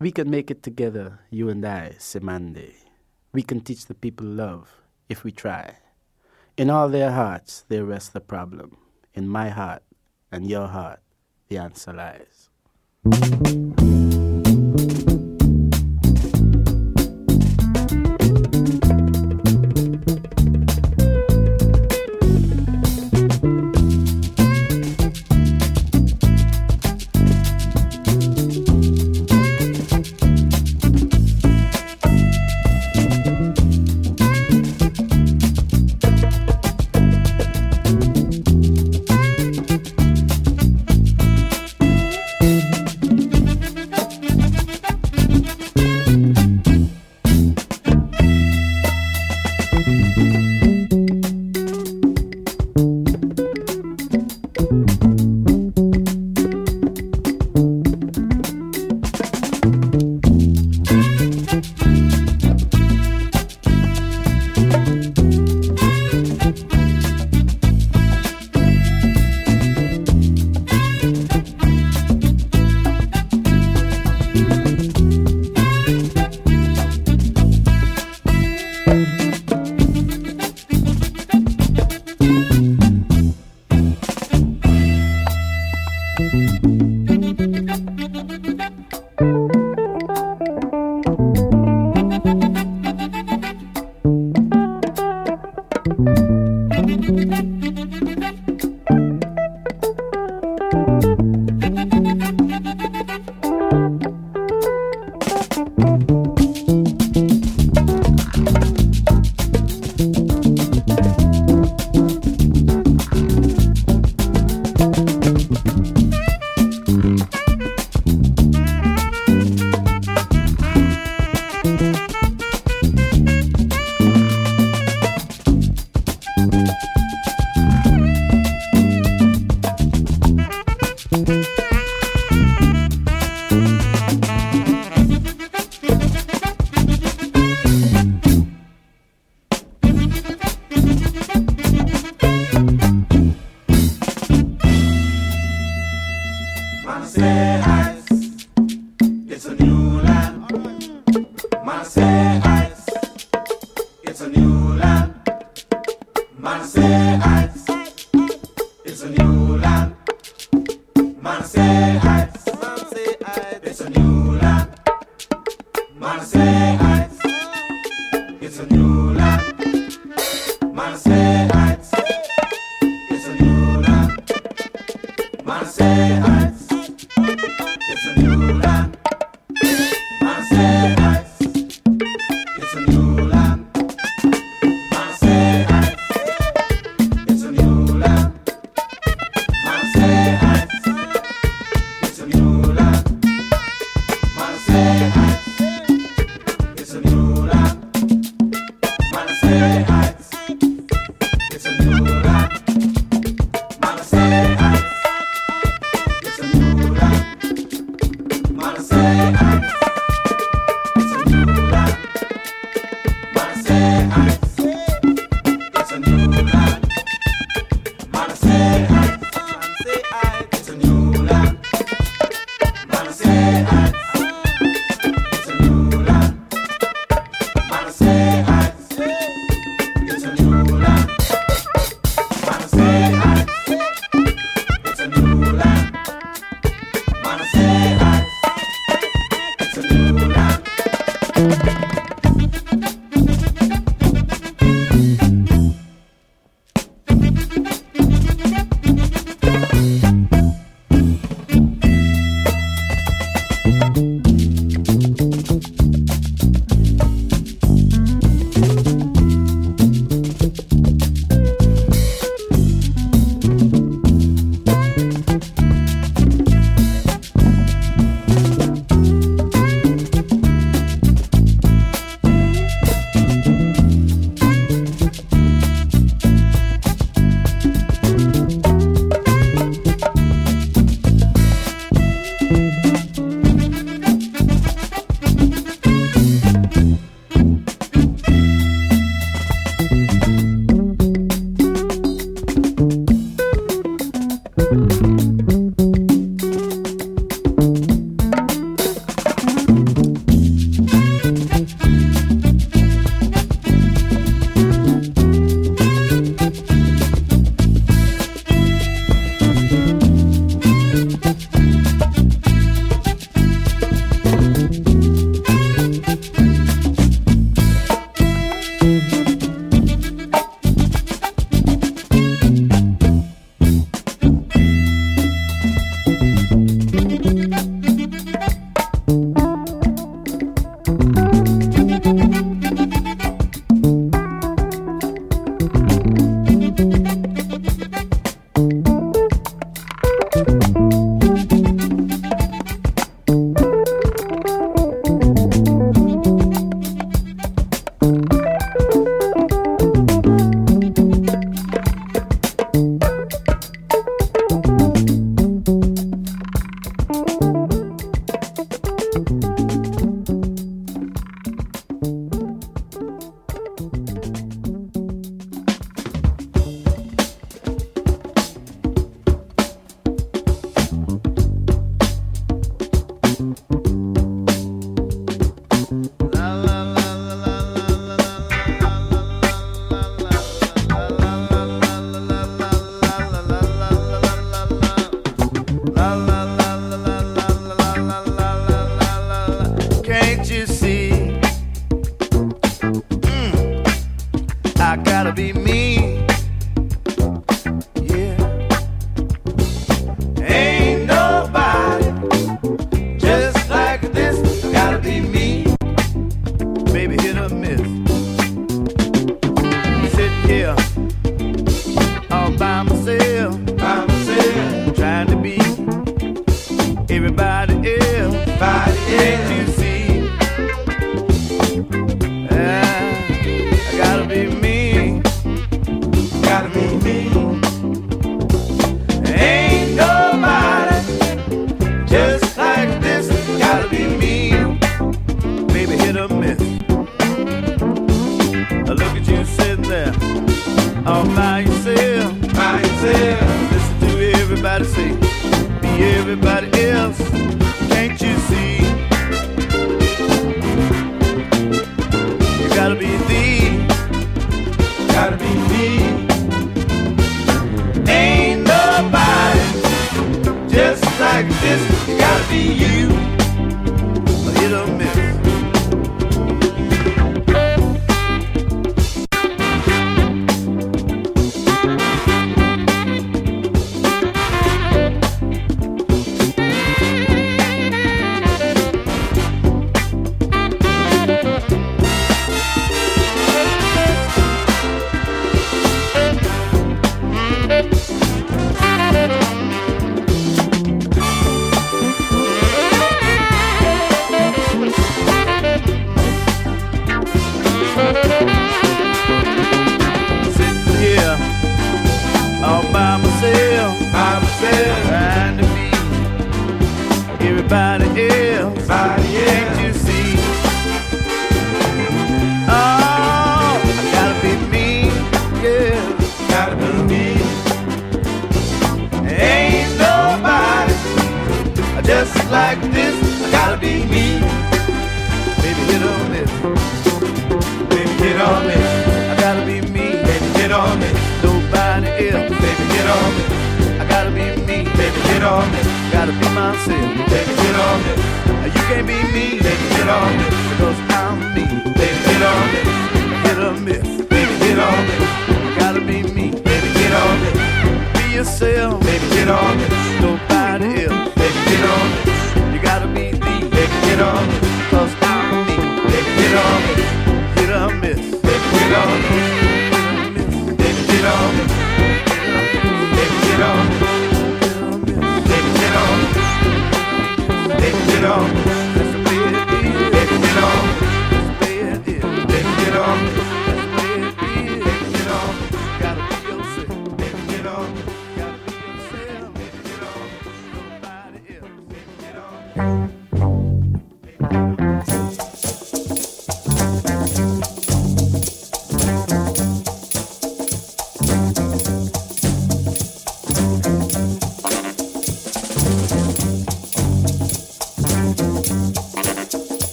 We can make it together, you and I, Semande. We can teach the people love if we try. In all their hearts, there rests the problem. In my heart and your heart, the answer lies.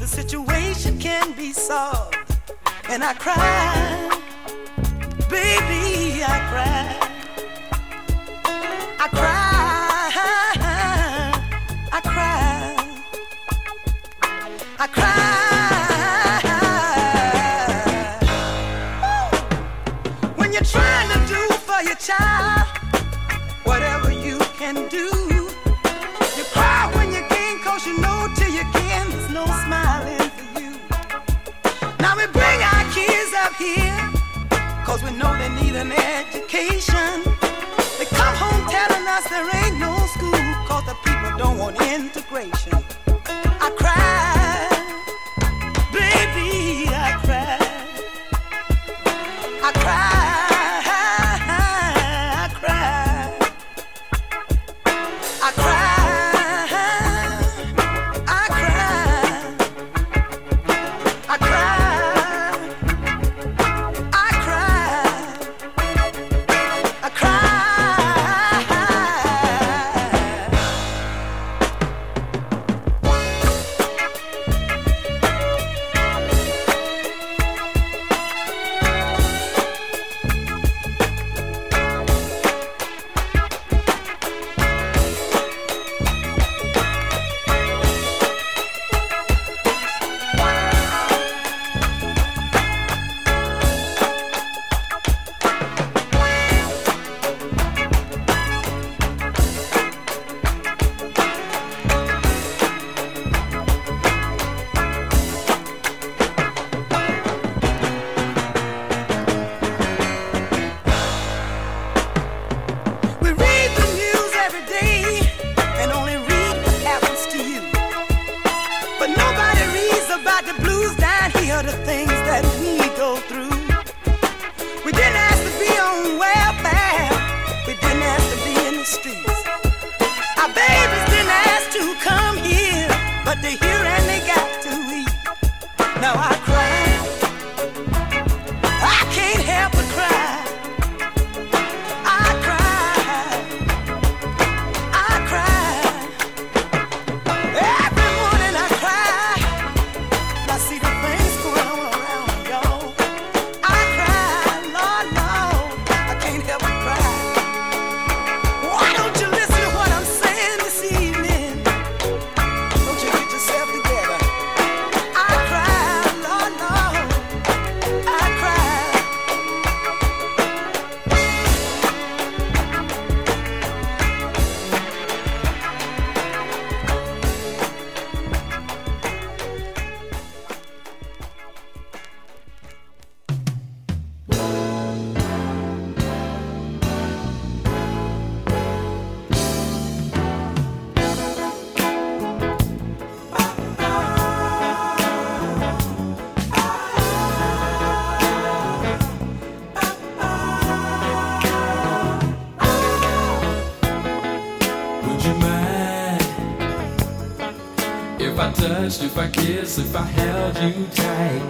The situation can be solved. And I cried, baby, I cried. an education. They come home telling us there ain't no school, cause the people don't want integration. if I held you tight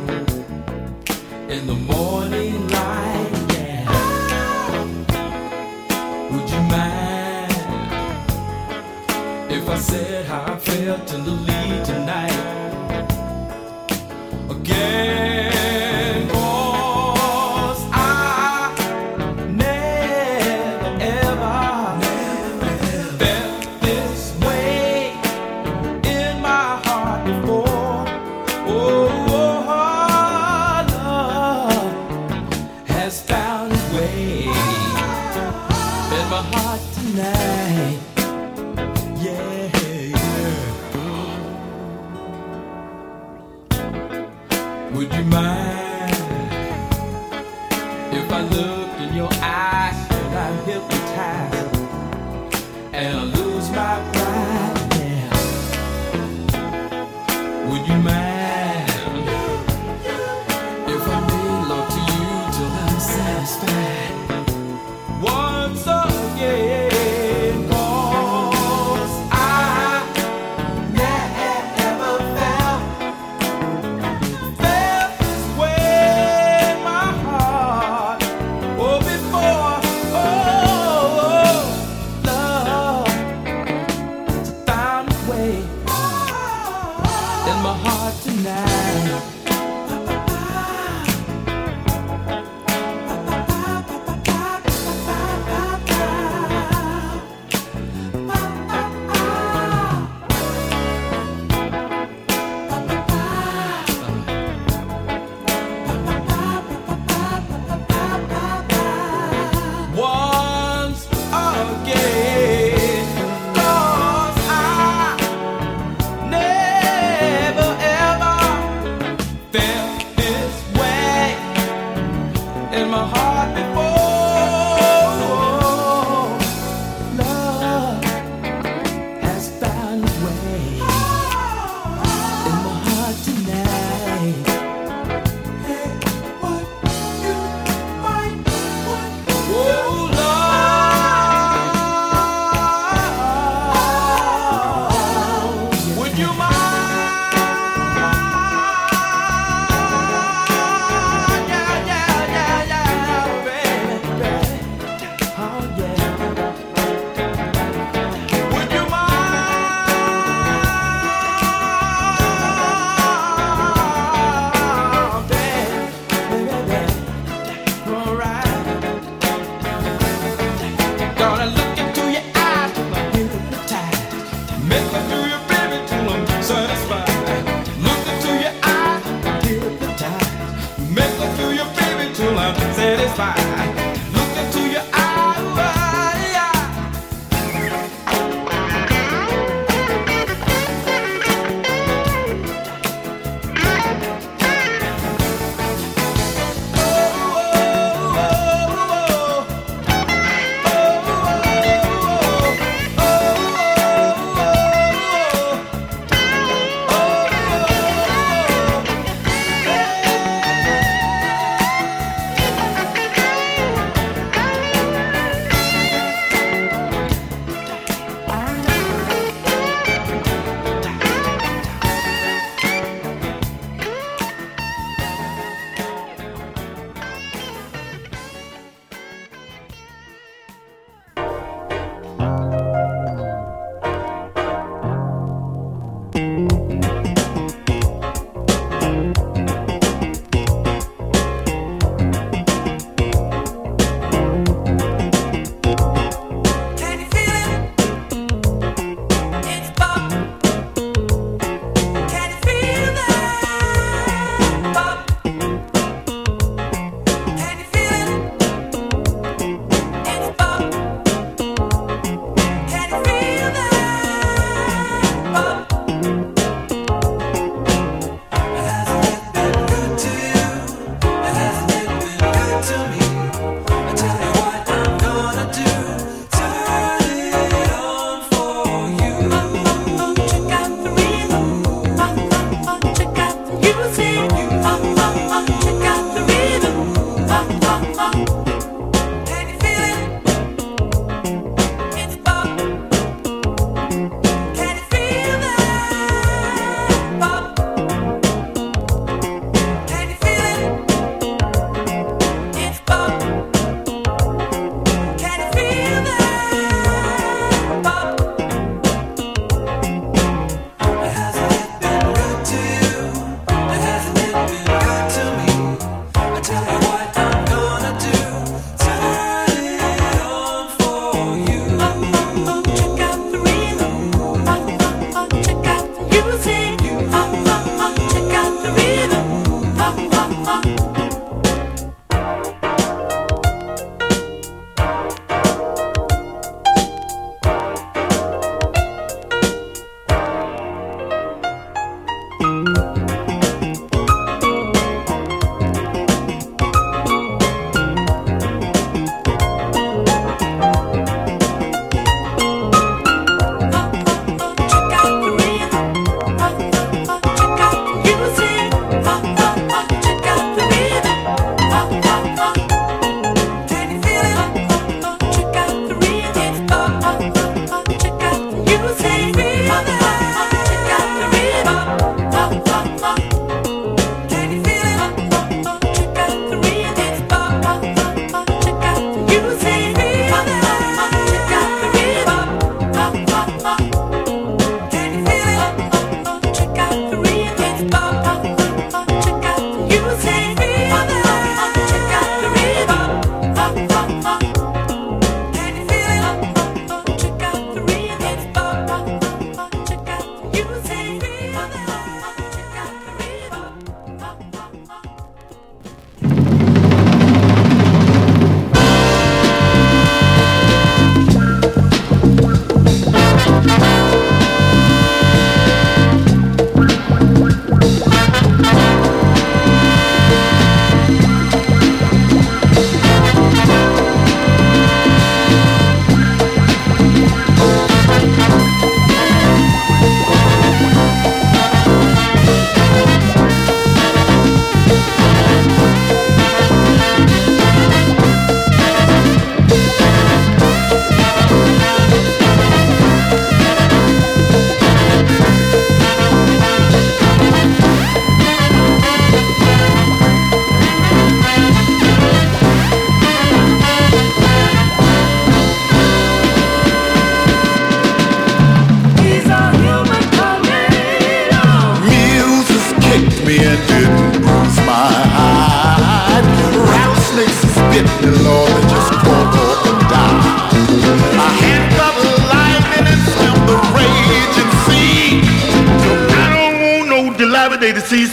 in the morning light. Yeah. Would you mind if I said how I felt in the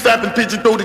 sapping pigeon throated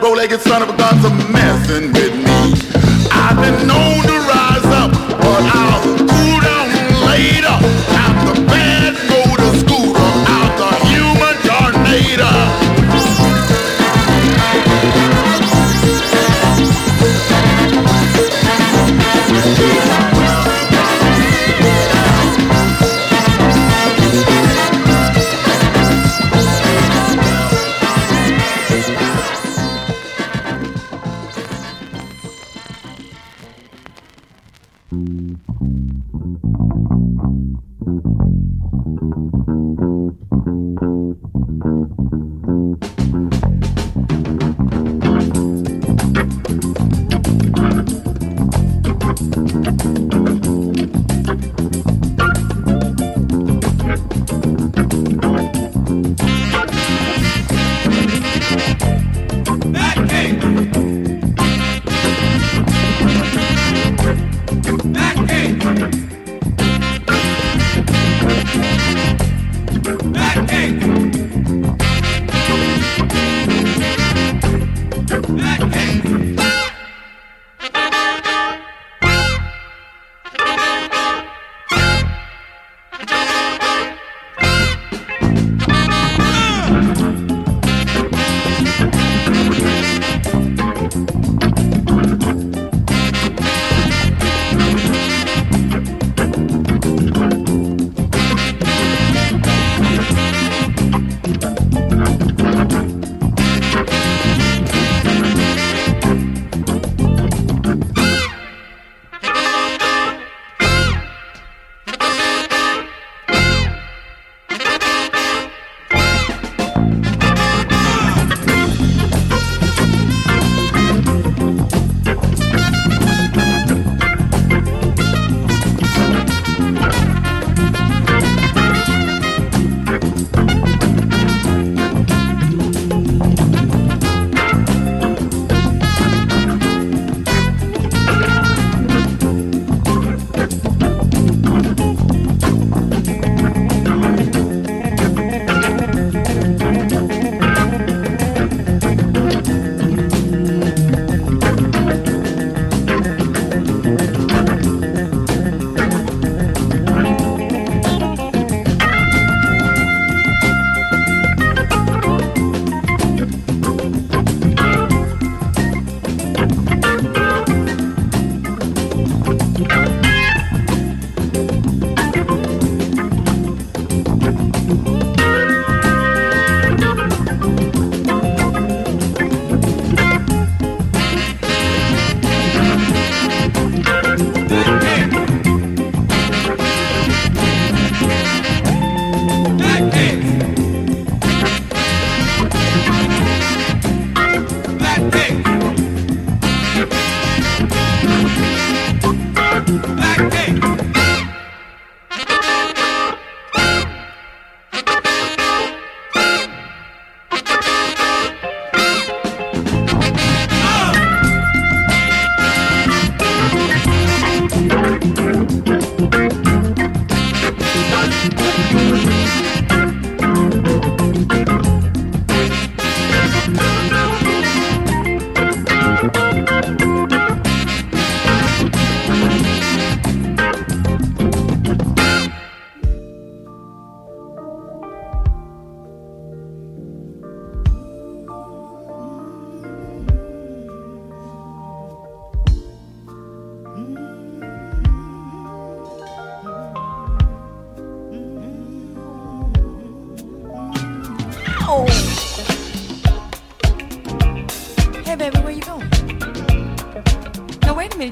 bow legged son of a gun's a messing with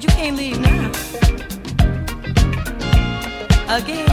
you can't leave now. Again.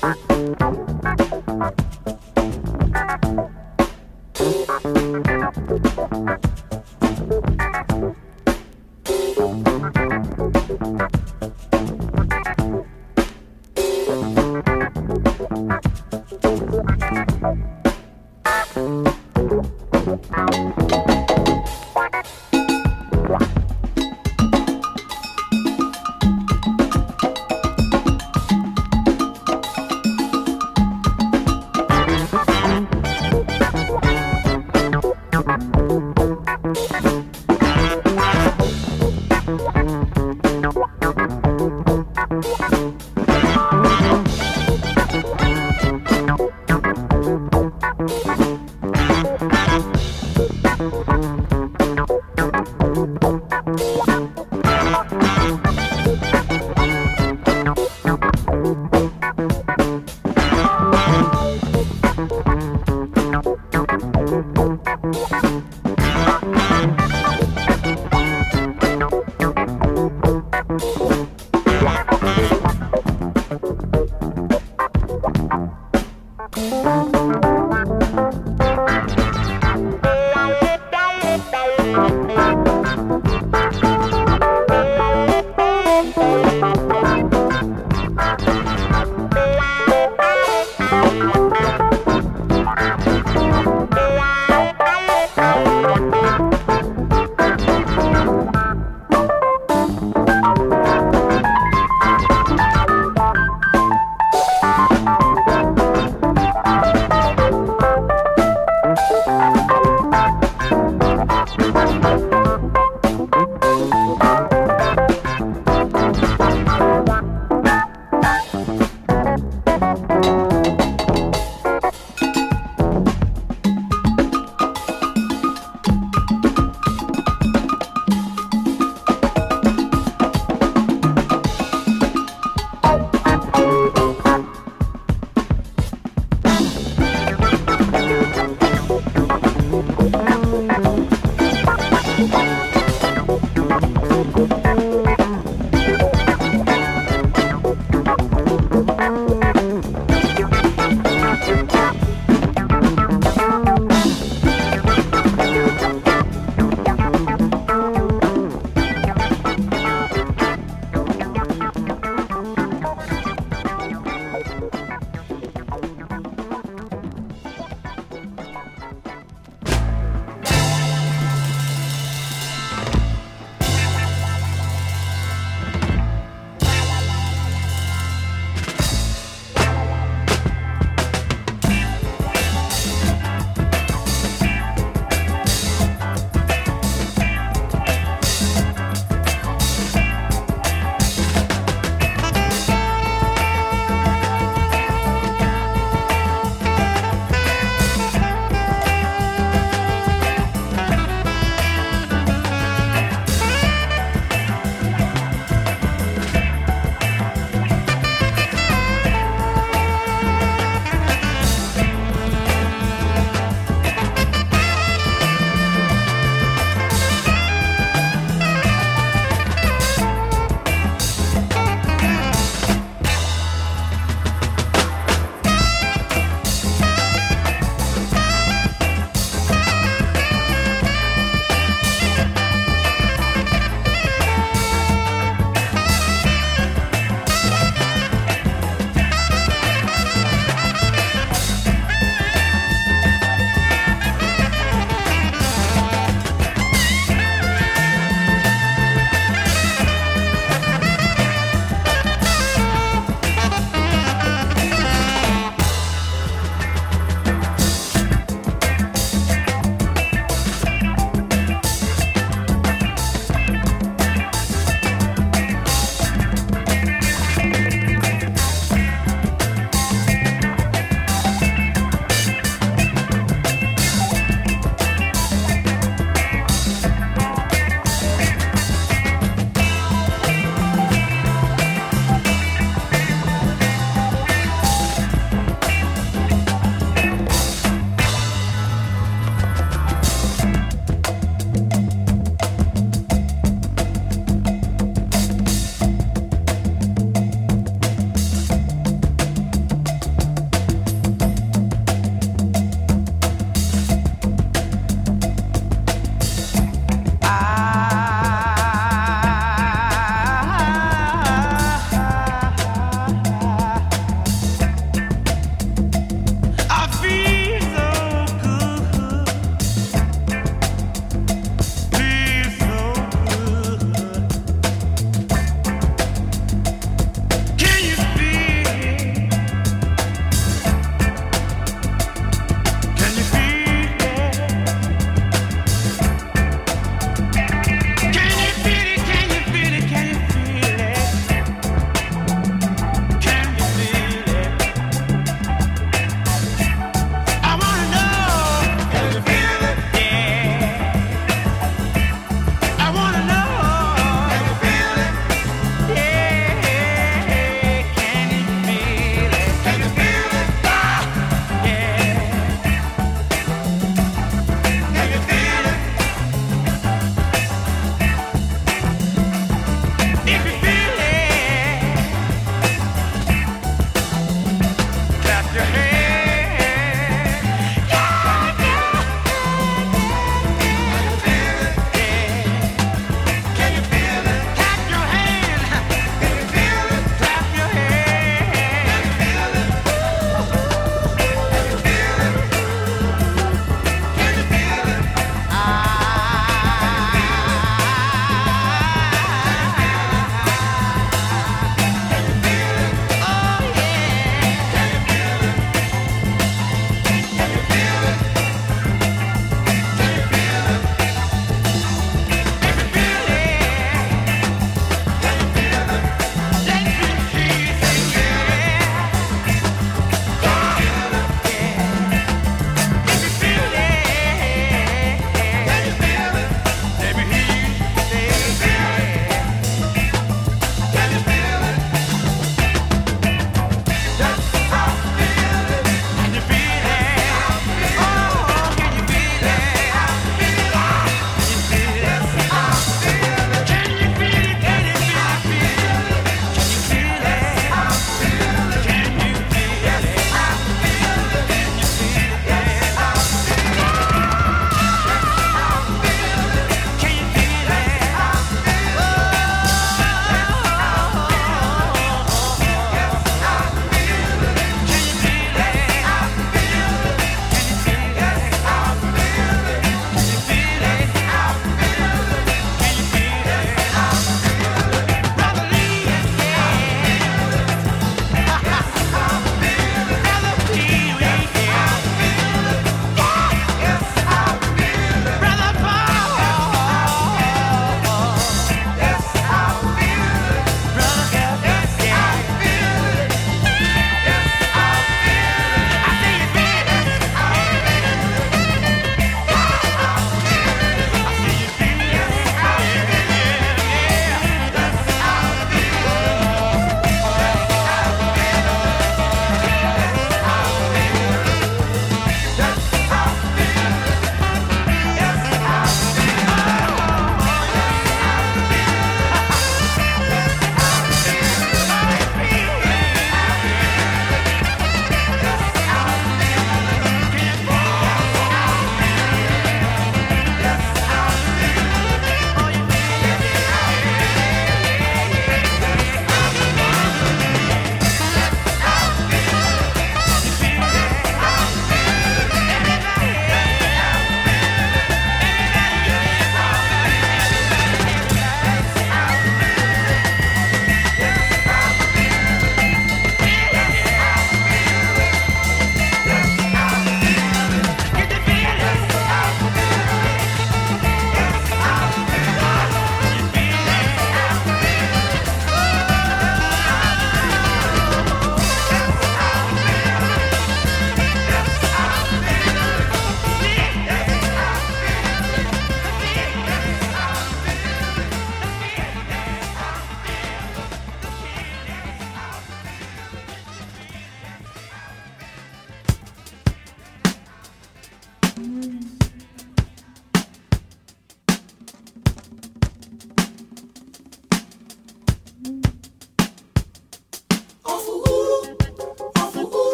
Thank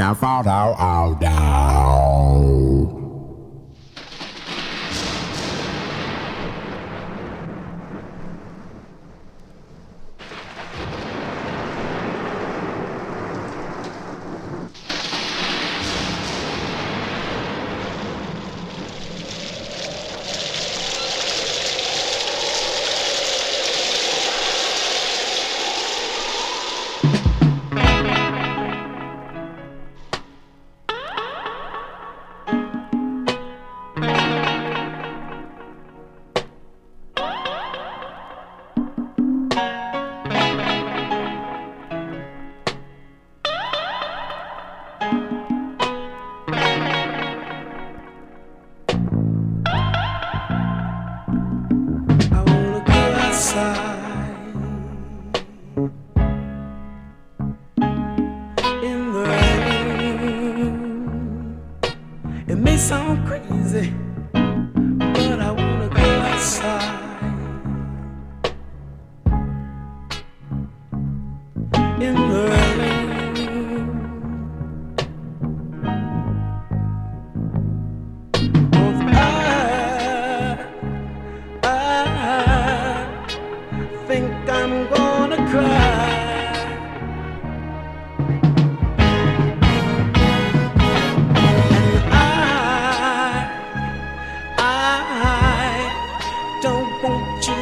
I found out all down.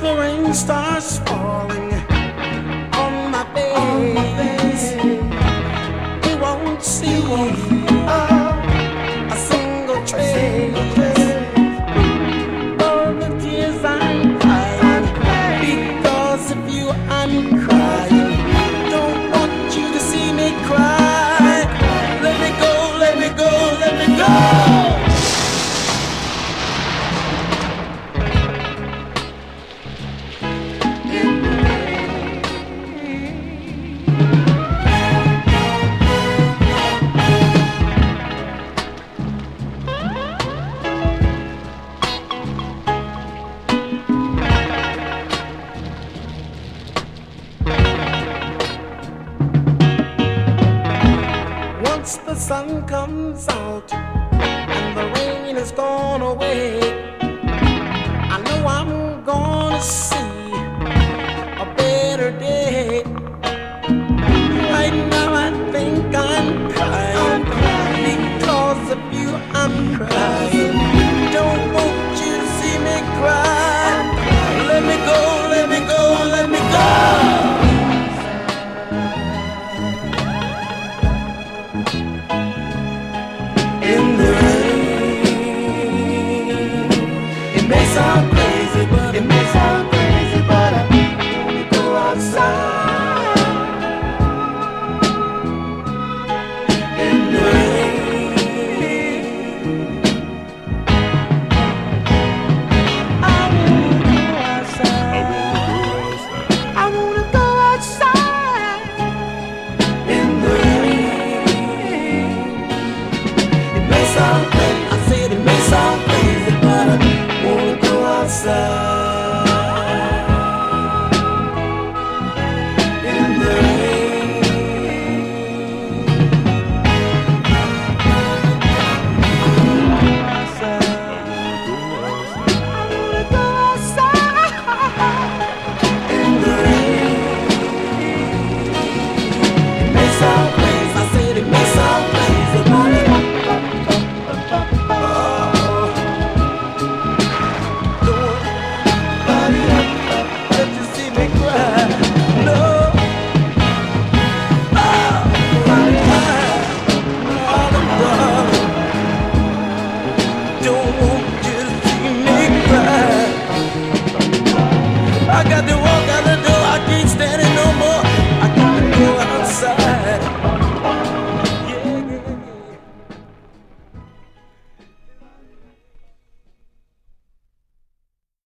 the rain starts falling on my face. On my face. He won't see. He